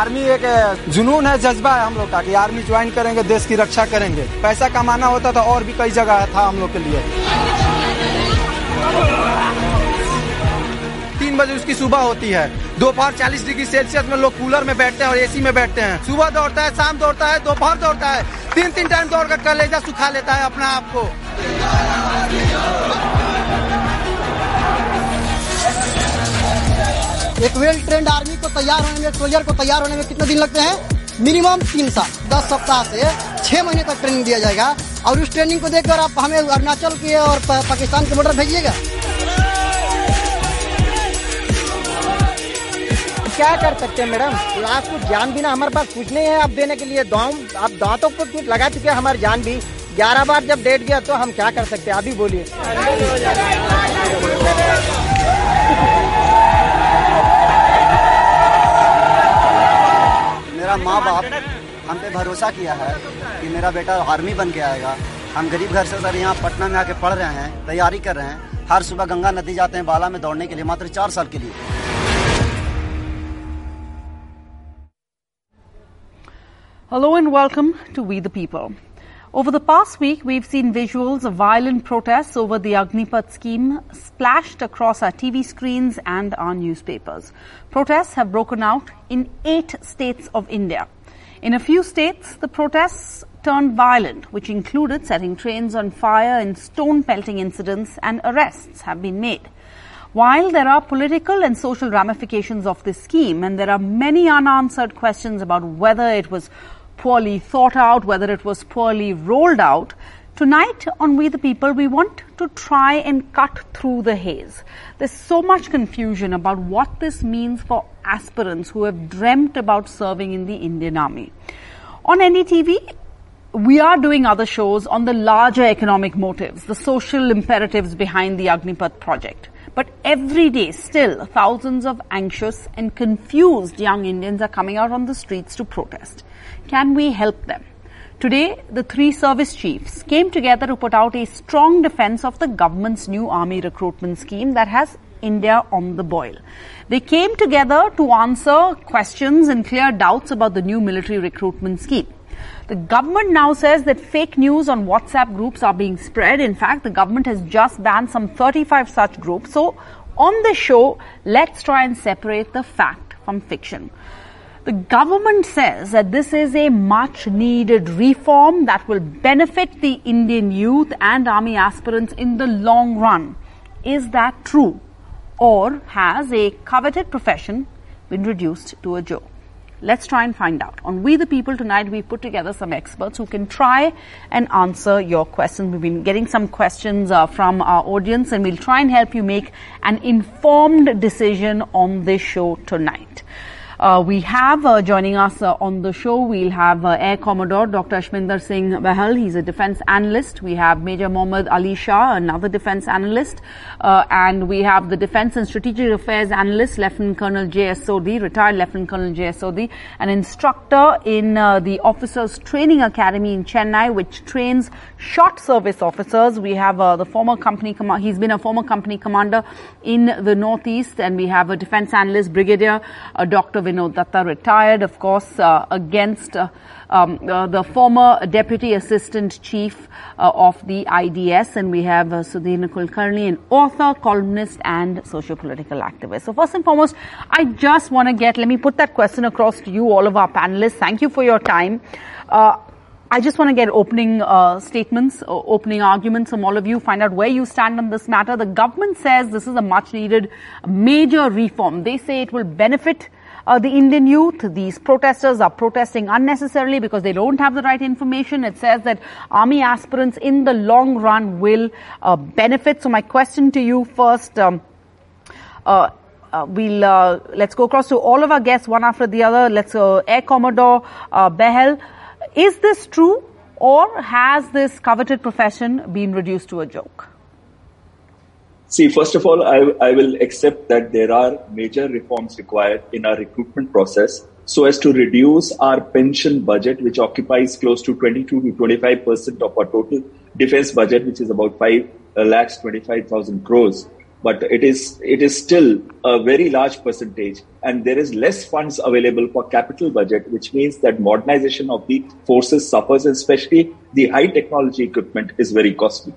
Army एक जुनून है, जज्बा है हम लोग का कि आर्मी ज्वाइन करेंगे, देश की रक्षा करेंगे। पैसा कमाना होता था और भी कई जगह था हम लोग के लिए। तीन बजे उसकी सुबह होती है। दोपहर 40 डिग्री सेल्सियस में लोग कूलर में बैठते हैं और एसी में बैठते हैं। सुबह दौड़ता है, शाम दौड़ता है, दोपहर दौड़ता है। तीन तीन टाइम दौड़ कर कलेजा सुखा लेता है अपना आप को। एक वेल ट्रेंड आर्मी को तैयार होने में सोल्जर को तैयार होने में कितने दिन लगते हैं? मिनिमम तीन साल, दस सप्ताह से छह महीने तक ट्रेनिंग दिया जाएगा। और उस ट्रेनिंग को देखकर आप हमें अरुणाचल के और पाकिस्तान के बॉर्डर भेजिएगा। क्या कर सकते हैं मैडम? आपको जान भी ना हमारे पास कुछ नहीं है। आप देने के लिए दाम आप दांतों को कुछ लगा चुके हैं हमारी जान भी। ग्यारह बार जब डेट गया तो हम क्या कर सकते हैं? अभी बोलिए। मेरा माँ बाप हम पे भरोसा किया है कि मेरा बेटा आर्मी बन के आएगा। हम गरीब घर से सर यहाँ पटना में आके पढ़ रहे हैं, तैयारी कर रहे हैं। हर सुबह गंगा नदी जाते हैं बाला में दौड़ने के लिए मात्र चार साल के लिए। Hello and welcome to We the People. Over the past week, we've seen visuals of violent protests over the Agnipath scheme splashed across our TV screens and our newspapers. Protests have broken out in eight states of India. In a few states, the protests turned violent, which included setting trains on fire and stone pelting incidents, and arrests have been made. While there are political and social ramifications of this scheme, and there are many unanswered questions about whether it was poorly thought out, whether it was poorly rolled out, tonight on We the People, we want to try and cut through the haze. There's so much confusion about what this means for aspirants who have dreamt about serving in the Indian Army. On NDTV, we are doing other shows on the larger economic motives, the social imperatives behind the Agnipath project. But every day, still, thousands of anxious and confused young Indians are coming out on the streets to protest. Can we help them? Today, the three service chiefs came together to put out a strong defense of the government's new army recruitment scheme that has India on the boil. They came together to answer questions and clear doubts about the new military recruitment scheme. The government now says that fake news on WhatsApp groups are being spread. In fact, the government has just banned some 35 such groups. So, on the show, let's try and separate the fact from fiction. The government says that this is a much needed reform that will benefit the Indian youth and army aspirants in the long run. Is that true? Or has a coveted profession been reduced to a joke? Let's try and find out. On We the People tonight, we've put together some experts who can try and answer your questions. We've been getting some questions uh, from our audience and we'll try and help you make an informed decision on this show tonight. Uh, we have uh, joining us uh, on the show, we'll have uh, Air Commodore Dr. Ashminder Singh Bahal. He's a defense analyst. We have Major Mohammad Ali Shah, another defense analyst. Uh, and we have the defense and strategic affairs analyst, Lieutenant Colonel J.S. Sodhi, retired Lieutenant Colonel J.S. Sodhi, an instructor in uh, the Officers Training Academy in Chennai, which trains short service officers. We have uh, the former company, comma- he's been a former company commander in the Northeast, and we have a defense analyst, Brigadier uh, Dr. Vinod Datta, retired, of course, uh, against uh, um, uh, the former Deputy Assistant Chief uh, of the IDS, and we have uh, Sudhir Kulkarni, an author, columnist, and socio-political activist. So first and foremost, I just want to get, let me put that question across to you, all of our panelists. Thank you for your time. I just want to get opening uh, statements, opening arguments from all of you, find out where you stand on this matter. The government says this is a much needed major reform. They say it will benefit uh, the Indian youth. These protesters are protesting unnecessarily because they don't have the right information. It says that army aspirants in the long run will uh, benefit. So my question to you first, um, uh, uh, we'll uh, let's go across to all of our guests one after the other. Let's uh, Air Commodore uh, Bahal. Is this true, or has this coveted profession been reduced to a joke? See, first of all, I, I will accept that there are major reforms required in our recruitment process so as to reduce our pension budget, which occupies close to 22 to 25 percent of our total defense budget, which is about 5 uh, lakhs 25,000 crores. But it is it is still a very large percentage, and there is less funds available for capital budget, which means that modernization of the forces suffers, especially the high technology equipment is very costly.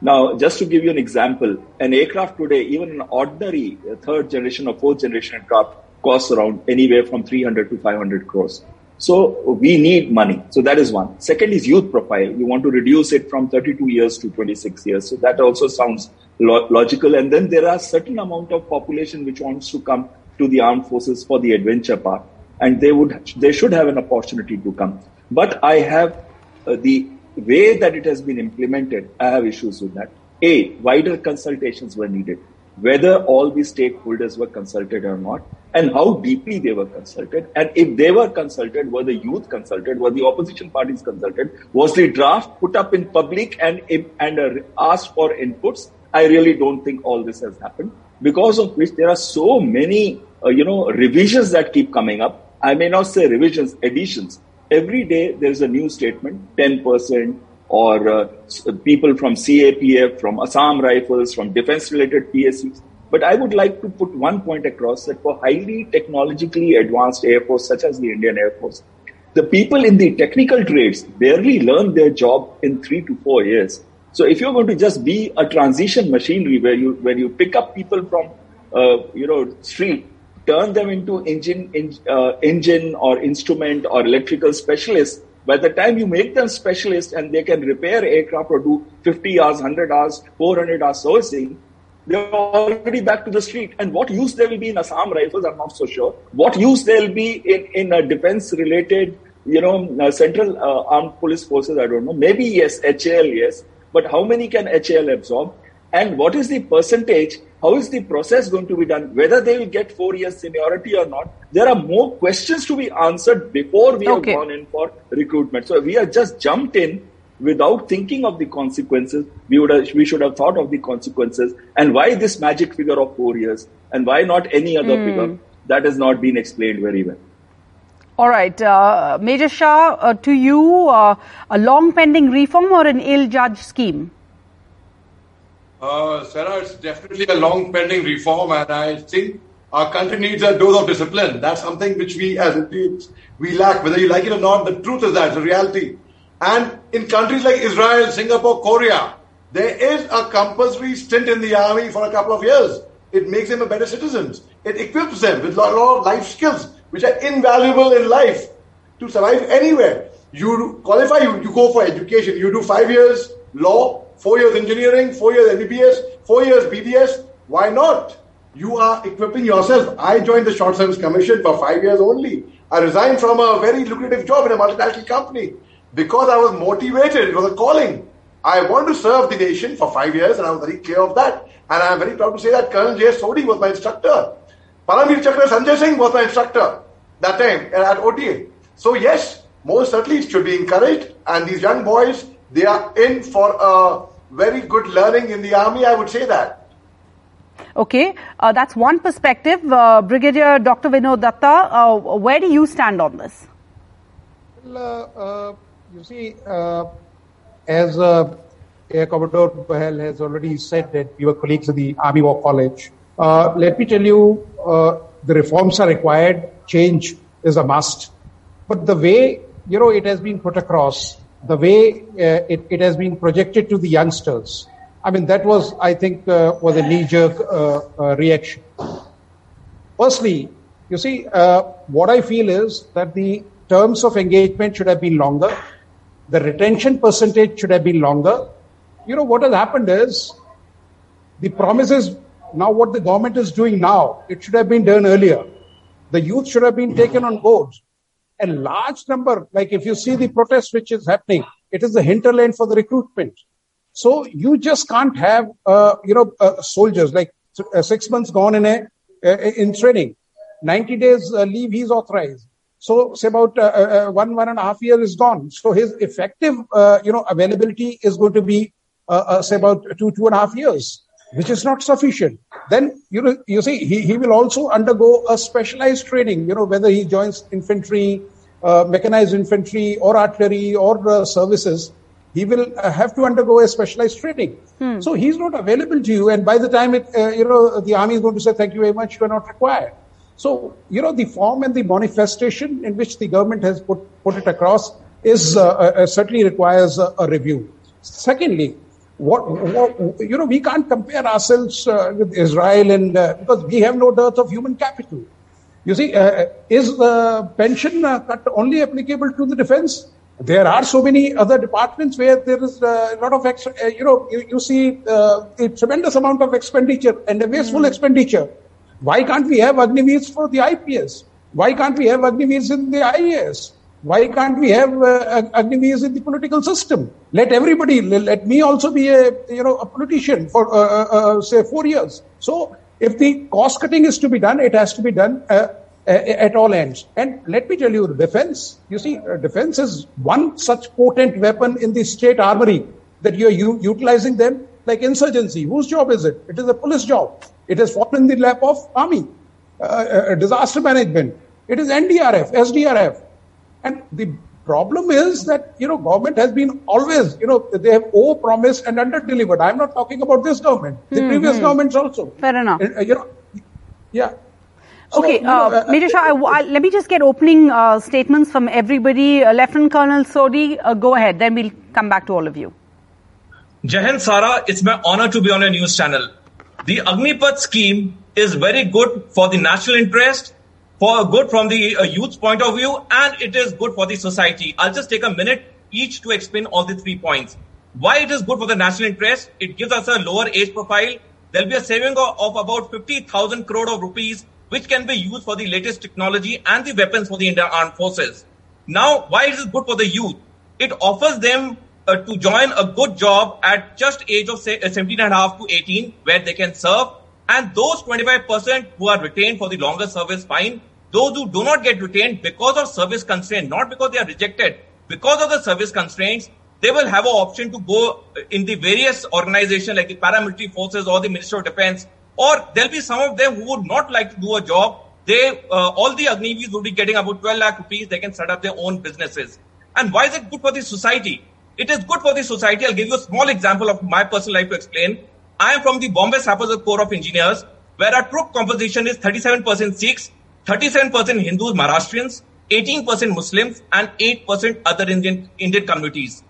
Now, just to give you an example, an aircraft today, even an ordinary third generation or fourth generation aircraft, costs around anywhere from 300 to 500 crores. So we need money. So that is one. Second is youth profile. We want to reduce it from 32 years to 26 years. So that also sounds lo- logical. And then there are certain amount of population which wants to come to the armed forces for the adventure part, and they would they should have an opportunity to come. But I have uh, the way that it has been implemented. I have issues with that. A wider consultations were needed whether all the stakeholders were consulted or not, and how deeply they were consulted. And if they were consulted, were the youth consulted, were the opposition parties consulted, was the draft put up in public and, and uh, asked for inputs? I really don't think all this has happened, because of which there are so many, uh, you know, revisions that keep coming up. I may not say revisions, additions. Every day there is a new statement, 10%, or uh, people from CAPF, from Assam Rifles, from defense related PSUs. But I would like to put one point across that for highly technologically advanced air force, such as the Indian Air Force, the people in the technical trades barely learn their job in three to four years. So if you're going to just be a transition machinery where you where you pick up people from uh, you know street, turn them into engine in, uh, engine or instrument or electrical specialists, by the time you make them specialists and they can repair aircraft or do 50 hours, 100 hours, 400 hours servicing, they're already back to the street. And what use they will be in Assam rifles, I'm not so sure. What use they'll be in, in a defense related, you know, uh, central uh, armed police forces, I don't know. Maybe yes, HAL, yes. But how many can HAL absorb? And what is the percentage how is the process going to be done? Whether they will get four years seniority or not, there are more questions to be answered before we okay. have gone in for recruitment. So we have just jumped in without thinking of the consequences. We would have, we should have thought of the consequences and why this magic figure of four years and why not any other mm. figure that has not been explained very well. All right, uh, Major Shah, uh, to you, uh, a long pending reform or an ill judged scheme? Uh, Sarah, it's definitely a long pending reform, and I think our country needs a dose of discipline. That's something which we as Indians we lack, whether you like it or not. The truth is that it's a reality. And in countries like Israel, Singapore, Korea, there is a compulsory stint in the army for a couple of years. It makes them a better citizens. It equips them with a lot of life skills, which are invaluable in life to survive anywhere. You qualify, you, you go for education. You do five years law, four years engineering, four years MBBS, four years BDS. Why not? You are equipping yourself. I joined the Short Service Commission for five years only. I resigned from a very lucrative job in a multinational company because I was motivated. It was a calling. I want to serve the nation for five years, and I was very clear of that. And I am very proud to say that Colonel J. Sodhi was my instructor. Paramveer Chakra Sanjay Singh was my instructor that time at OTA. So yes, most certainly it should be encouraged. And these young boys, they are in for a very good learning in the army, I would say that. Okay, uh, that's one perspective. Uh, Brigadier Dr. Vinod Datta, uh, where do you stand on this? Well, uh, uh, you see, uh, as Air Commodore Bahal has already said that we were colleagues at the Army War College. let me tell you, the reforms are required, change is a must. But the way, you know, it has been put across, the way uh, it, it, has been projected to the youngsters. I mean, that was, I think, uh, was a knee-jerk uh, uh reaction. Firstly, you see, uh, what I feel is that the terms of engagement should have been longer. The retention percentage should have been longer. You know, what has happened is the promises, now what the government is doing now, it should have been done earlier. The youth should have been taken on board a large number, like if you see the protest which is happening, it is the hinterland for the recruitment. So you just can't have, uh, you know, uh, soldiers like uh, six months gone in a, uh, in training, 90 days uh, leave he's authorized. So say about uh, one, one and a half year is gone. So his effective, you know, availability is going to be, say about two, two and a half years which is not sufficient. Then you know, you see, he, he will also undergo a specialized training. You know, whether he joins infantry, uh, mechanized infantry, or artillery, or uh, services. he will uh, have to undergo a specialized training. So he's not available to you, and by the time it, uh, you know, the army is going to say, "Thank you very much, you are not required." So you know, the form and the manifestation in which the government has put put it across is uh, uh, certainly requires a, a review. Secondly, what, what you know, we can't compare ourselves uh, with Israel, and uh, because we have no dearth of human capital. You see, uh, is the pension uh, cut only applicable to the defense? There are so many other departments where there is uh, a lot of, ex- uh, you know, you, you see uh, a tremendous amount of expenditure and a wasteful expenditure. Why can't we have Agniveers for the IPS? Why can't we have Agniveers in the IAS? Why can't we have uh, in the political system? Let everybody, let me also be a, you know, a politician for, uh, uh, uh, say, four years. So if the cost cutting is to be done, it has to be done uh, at all ends. And let me tell you, defense, you see, defense is one such potent weapon in the state armory that you're u- utilizing them like insurgency. Whose job is it? It is a police job. It has fallen in the lap of army, uh, uh, disaster management. It is NDRF, SDRF. And the problem is that, you know, government has been always, you know, they have over promised and under delivered. I'm not talking about this government, the previous governments also. Fair enough. Uh, you know, yeah. So, Okay, you know, uh, Major Shah, I- I- let me just get opening uh, statements from everybody. Uh, Lieutenant Colonel Sodhi, uh, go ahead. Then we'll come back to all of you. Jahan Sara, it's my honor to be on a news channel. The Agnipath scheme is very good for the national interest, for good from the uh, youth's point of view, and it is good for the society. I'll just take a minute each to explain all the three points. Why it is good for the national interest? It gives us a lower age profile. There'll be a saving of, of about 50,000 crore of rupees, which can be used for the latest technology and the weapons for the Indian Armed Forces. Now, why is it good for the youth? It offers them uh, to join a good job at just age of say, uh, 17 and a half to 18 where they can serve. And those 25% who are retained for the longer service, fine. Those who do not get retained because of service constraint, not because they are rejected, because of the service constraints, they will have an option to go in the various organizations like the paramilitary forces or the Ministry of Defense, or there'll be some of them who would not like to do a job. They, uh, all the Agniveers will be getting about 12 lakh rupees. They can set up their own businesses. And why is it good for the society? It is good for the society. I'll give you a small example of my personal life to explain. I am from the Bombay Sappers Corps of Engineers, where our troop composition is 37% Sikhs, 37% Hindus, Maharashtrians, 18% Muslims, and 8% other Indian, Indian communities.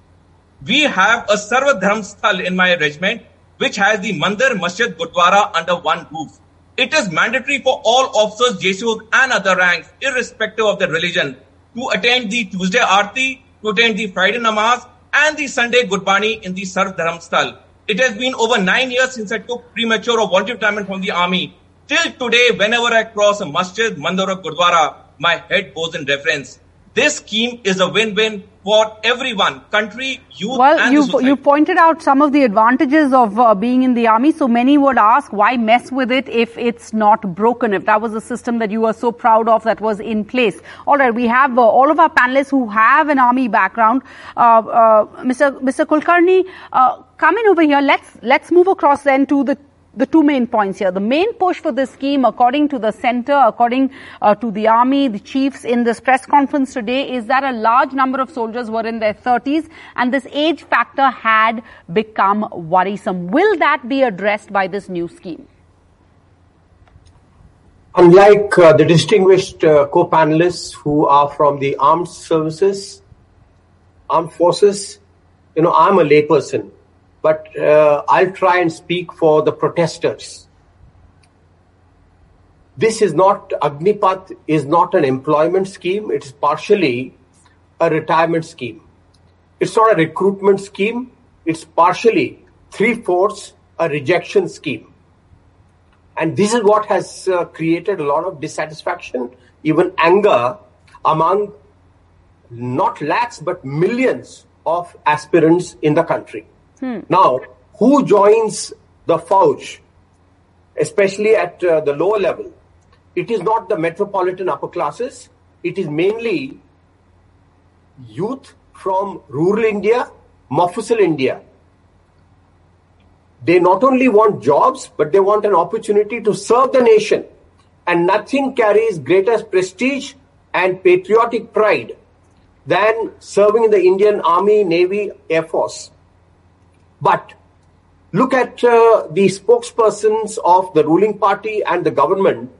We have a Sarva Dharm Sthal in my regiment, which has the Mandir, Masjid, Gurdwara under one roof. It is mandatory for all officers, JCOs, and other ranks, irrespective of their religion, to attend the Tuesday Aarti, to attend the Friday Namaz, and the Sunday Gurbani in the Sarv Dharam Sthal. It has been over nine years since I took premature or voluntary retirement from the army. Till today, whenever I cross a masjid, mandir or gurdwara, my head goes in reverence. This scheme is a win-win for everyone, country, youth, Well, and you society. you pointed out some of the advantages of uh, being in the army. So many would ask, why mess with it if it's not broken? If that was a system that you were so proud of that was in place. All right, we have uh, all of our panelists who have an army background. Uh, uh, Mr. Mr. Kulkarni, uh, come in over here. Let's let's move across then to the the two main points here. The main push for this scheme, according to the center, according uh, to the army, the chiefs in this press conference today, is that a large number of soldiers were in their 30s and this age factor had become worrisome. Will that be addressed by this new scheme? Unlike uh, the distinguished uh, co-panelists who are from the armed services, armed forces, you know, I'm a layperson, but uh, I'll try and speak for the protesters. This is not, Agnipath is not an employment scheme. It's partially a retirement scheme. It's not a recruitment scheme. It's partially three-fourths a rejection scheme. And this is what has uh, created a lot of dissatisfaction, even anger among not lakhs but millions of aspirants in the country. Now, who joins the Fauj, especially at uh, the lower level? It is not the metropolitan upper classes. It is mainly youth from rural India, Mofussil India. They not only want jobs, but they want an opportunity to serve the nation. And nothing carries greater prestige and patriotic pride than serving in the Indian Army, Navy, Air Force. But look at uh, the spokespersons of the ruling party and the government,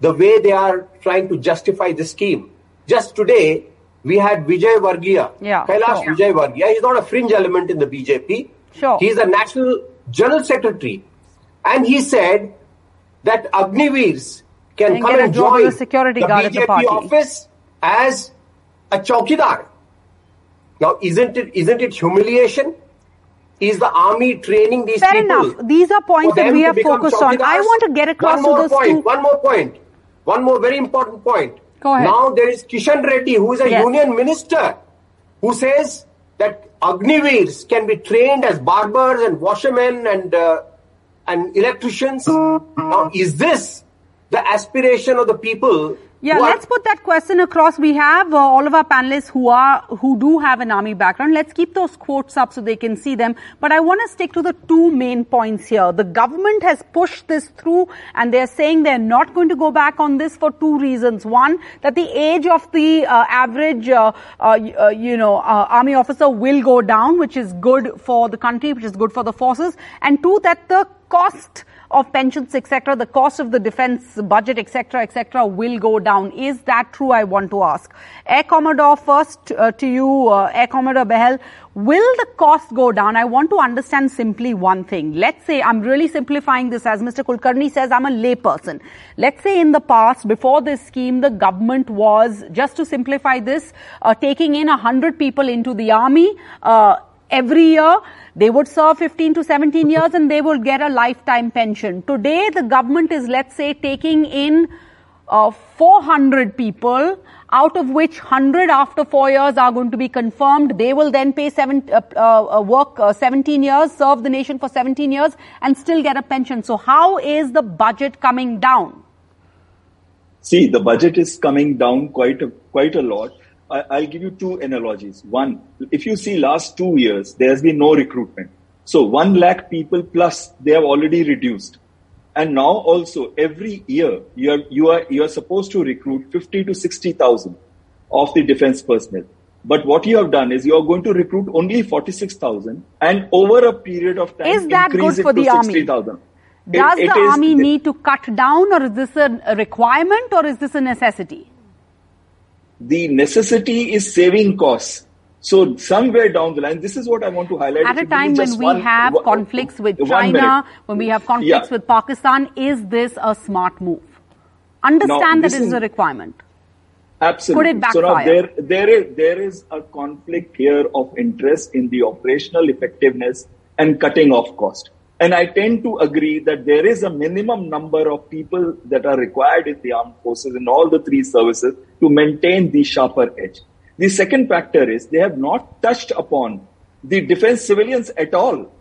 the way they are trying to justify this scheme. Just today, we had Vijay Vargiya, Yeah, Kailash sure. Vijayvargiya. He's not a fringe element in the BJP. Sure. He's the national general secretary. And he said that Agniveers can And come and join a security the guard at the BJP party. office as a chowkidar. Now, isn't it isn't it humiliation? Is the army training these Fair people? enough. These are points that we to have focused on. I want to get across one to more those point. two- One more point. One more very important point. Go ahead. Now there is Kishan Reddy, who is a Yes. union minister, who says that Agniveers can be trained as barbers and washermen and uh, and electricians. Now, is this the aspiration of the people? Yeah, who are- let's put that question across. We have uh, all of our panelists who are who do have an army background. Let's keep those quotes up so they can see them. But I want to stick to the two main points here. The government has pushed this through, and they're saying they're not going to go back on this for two reasons. One, that the age of the uh, average, uh, uh, uh, you know, uh, army officer will go down, which is good for the country, which is good for the forces, and two, that the cost of pensions, etc., the cost of the defense budget, etc., etc., will go down. Is that true? I want to ask. Air Commodore, first uh, to you, uh, Air Commodore Bahal. Will the cost go down? I want to understand simply one thing. Let's say I'm really simplifying this as Mr. Kulkarni says, I'm a layperson. Let's say in the past, before this scheme, the government was, just to simplify this, uh, taking in 100 people into the army. Uh, every year they would serve 15 to 17 years and they will get a lifetime pension. Today the government is let's say taking in uh, 400 people out of which 100 after 4 years are going to be confirmed. They will then pay seven, uh, uh, uh, work uh, 17 years, serve the nation for 17 years and still get a pension. So how is the budget coming down? See, the budget is coming down quite a, quite a lot. I, I'll give you two analogies. One, if you see last two years, there has been no recruitment. So one lakh people plus they have already reduced. And now also every year you are, you are, you are supposed to recruit 50 to 60,000 of the defense personnel. But what you have done is you are going to recruit only 46,000 and over a period of time Is that increase good it for to the army? 60,000. It- Does it the army need to cut down or is this a requirement or is this a necessity? The necessity is saving costs. So somewhere down the line, this is what I want to highlight. At a you give me time when we one- have one- conflicts with China, when we have conflicts Yeah. with Pakistan, is this a smart move? Understand that this it is is- a requirement. Absolutely. Could it backfire? So now there, there is there is a conflict here of interest in the operational effectiveness and cutting off cost. And I tend to agree that there is a minimum number of people that are required in the armed forces in all the three services to maintain the sharper edge. The second factor is they have not touched upon the defense civilians at all.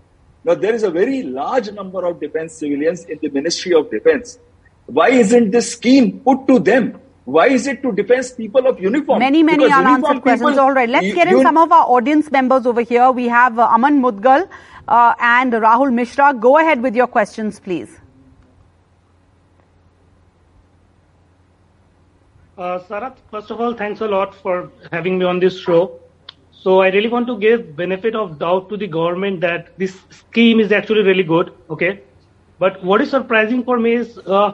Now there is a very large number of defense civilians in the Ministry of Defense. Why isn't this scheme put to them? Why is it to defense people of uniform? Many, many Because unanswered questions. All right, let's get in some of our audience members over here. We have uh, Aman Mudgal and Rahul Mishra. Go ahead with your questions, please. Uh, Sarath, first of all, thanks a lot for having me on this show. So I really want to give benefit of doubt to the government that this scheme is actually really good. Okay, but what is surprising for me is uh,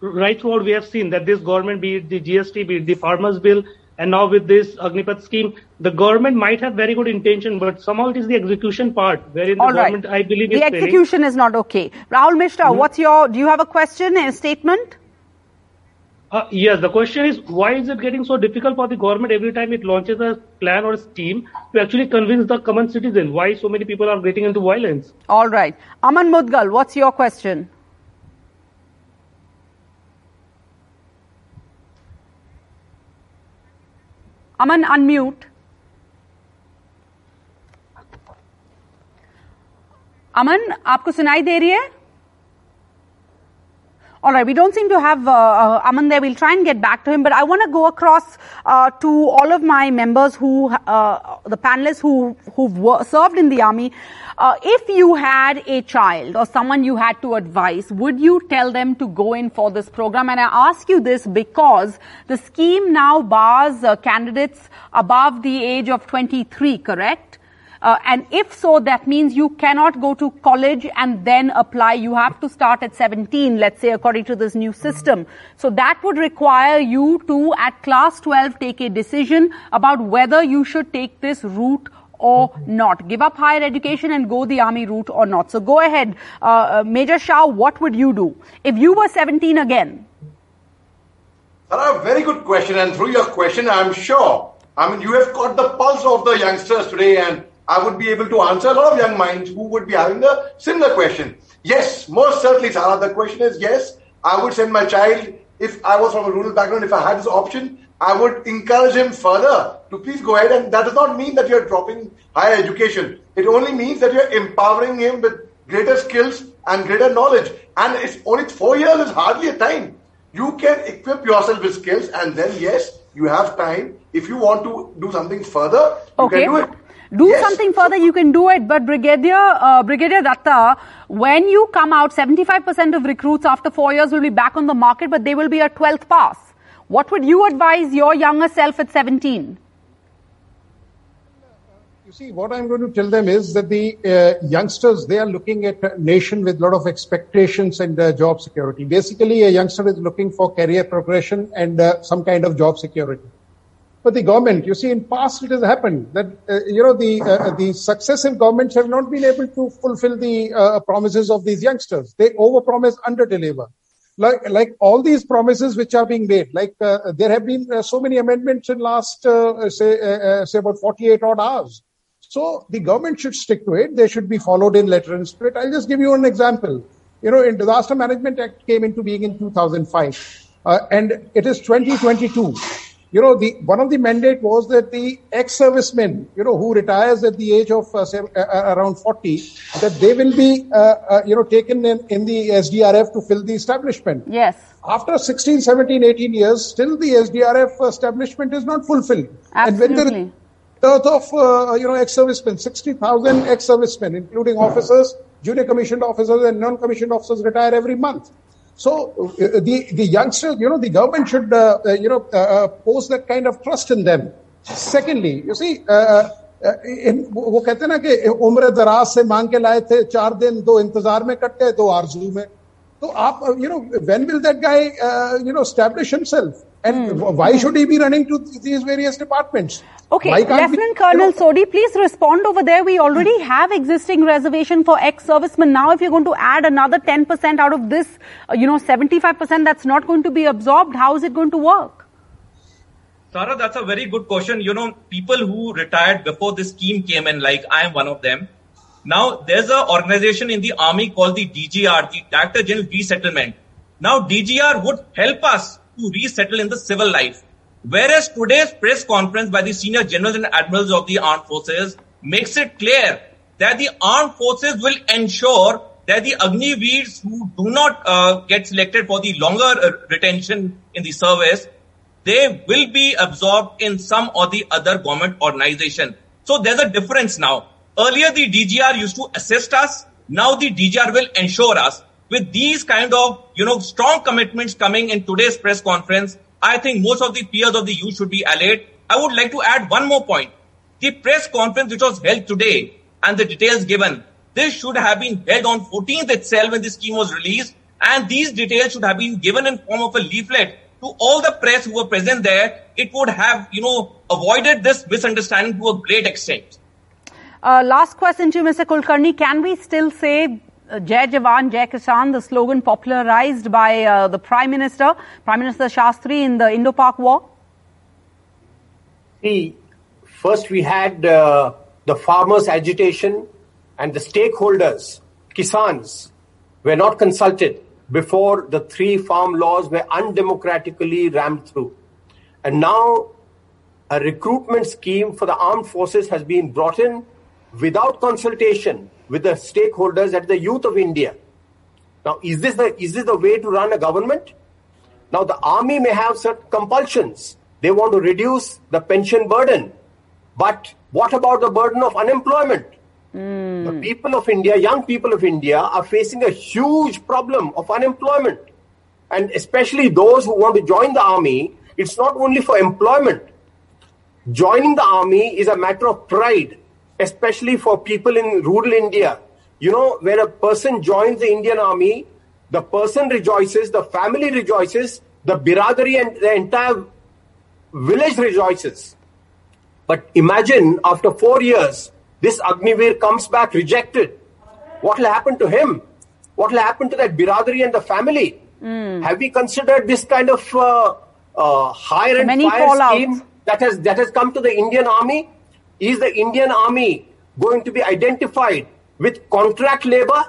right throughout we have seen that this government, be it the GST, be it the farmers bill, and now with this Agnipath scheme, the government might have very good intention, but somehow it is the execution part wherein the All right. government, I believe, The is failing. execution is not okay. Rahul Mishra, what's your, do you have a question, a statement? Uh, yes, the question is why is it getting so difficult for the government every time it launches a plan or a scheme to actually convince the common citizen? Why so many people are getting into violence? All right. Aman Mudgal, what's your question? Aman, unmute Aman आपको सुनाई दे रही है? All right, we don't seem to have uh, uh, Aman there. We'll try and get back to him, but I want to go across uh, to all of my members who, uh, the panelists who who've wor- served in the army. Uh, if you had a child or someone you had to advise, would you tell them to go in for this program? And I ask you this because the scheme now bars uh, candidates above the age of 23, correct? Uh, and if so, that means you cannot go to college and then apply. You have to start at 17, let's say, according to this new system. So that would require you to, at class 12, take a decision about whether you should take this route or not. Give up higher education and go the army route or not. So go ahead. Uh, uh, Major Shah, what would you do? If you were 17 again, Sarah, very good question. And through your question, I'm sure, I mean, you have caught the pulse of the youngsters today, and I would be able to answer a lot of young minds who would be having a similar question. Yes, most certainly, Sarah. The question is yes, I would send my child, if I was from a rural background, if I had this option, I would encourage him further to please go ahead. And that does not mean that you're dropping higher education. It only means that you're empowering him with greater skills and greater knowledge. And it's only four years is hardly a time. You can equip yourself with skills, and then yes, you have time. If you want to do something further, you okay. can do it. Do Yes. something further, you can do it. But Brigadier, uh, Brigadier Datta, when you come out, 75% of recruits after four years will be back on the market, but they will be a 12th pass. What would you advise your younger self at 17? You see, what I'm going to tell them is that the uh, youngsters, they are looking at a nation with a lot of expectations and uh, job security. Basically, a youngster is looking for career progression and uh, some kind of job security. But the government, you see, in past it has happened that uh, you know the uh, the successive governments have not been able to fulfill the uh, promises of these youngsters. They overpromise, underdeliver. Like like all these promises which are being made. Like uh, there have been uh, so many amendments in last uh, say uh, uh, say about 48 odd hours. So the government should stick to it. They should be followed in letter and spirit. I'll just give you an example. You know, in Disaster Management Act came into being in 2005, uh, and it is 2022. You know, the one of the mandate was that the ex-servicemen, you know, who retires at the age of uh, say, uh, uh, around 40, that they will be, uh, uh, you know, taken in, in the SDRF to fill the establishment. Yes. After 16, 17, 18 years, still the SDRF establishment is not fulfilled. And when there Absolutely. dearth of uh, you know ex-servicemen, 60,000 ex-servicemen, including officers, junior commissioned officers, and non-commissioned officers retire every month. So uh, the the youngsters, you know, the government should uh, uh, you know uh, uh, pose that kind of trust in them. Secondly, you see. Uh, uh, in, वो कहते हैं ना कि उम्र दराज से मांग के लाए थे चार दिन दो इंतजार में कटे दो आरजू में तो आप you no when will that guy uh, you know establish himself and why should he be running to these various departments Okay, Why can't we- Lieutenant Colonel Sodhi, please respond over there. We already have existing reservation for ex-servicemen. Now, if you're going to add another 10% out of this, uh, you know, 75% that's not going to be absorbed, how is it going to work? Sarah, that's a very good question. You know, people who retired before this scheme came in, like I am one of them. Now, there's an organization in the army called the DGR, the Director General Resettlement. Now, DGR would help us to resettle in the civil life. Whereas today's press conference by the senior generals and admirals of the armed forces makes it clear that the armed forces will ensure that the Agniveers who do not uh, get selected for the longer uh, retention in the service, they will be absorbed in some or the other government organization. So there's a difference now. Earlier the DGR used to assist us. Now the DGR will ensure us. With these kind of, you know, strong commitments coming in today's press conference, I think most of the peers of the youth should be allayed. I would like to add one more point. The press conference which was held today and the details given, this should have been held on 14th itself when the scheme was released and these details should have been given in form of a leaflet to all the press who were present there. It would have, you know, avoided this misunderstanding to a great extent. Uh, last question to you, Mr. Kulkarni. Can we still say Jai Jawan, Jai Kisan, the slogan popularized by uh, the Prime Minister, Prime Minister Shastri in the Indo-Pak War? See, first we had uh, the farmers' agitation and the stakeholders, Kisans, were not consulted before the three farm laws were undemocratically rammed through. And now a recruitment scheme for the armed forces has been brought in without consultation with the stakeholders at the youth of India. Now, is this the is this the way to run a government? Now, the army may have certain compulsions. They want to reduce the pension burden, but what about the burden of unemployment? Hmm. The people of India, young people of India, are facing a huge problem of unemployment, and especially those who want to join the army. It's not only for employment. Joining the army is a matter of pride, especially for people in rural India. You know, when a person joins the Indian army, the person rejoices, the family rejoices, the biradari and the entire village rejoices. But imagine after four years, this Agniveer comes back rejected. What will happen to him? What will happen to that biradari and the family? Have we considered this kind of uh, uh, hire and fire scheme that has that has come to the Indian army? Is the Indian army going to be identified with contract labor?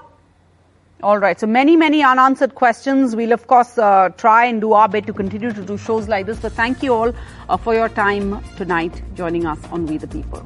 All right. So many, many unanswered questions. We'll, of course, uh, try and do our bit to continue to do shows like this. But thank you all uh, for your time tonight joining us on We the People.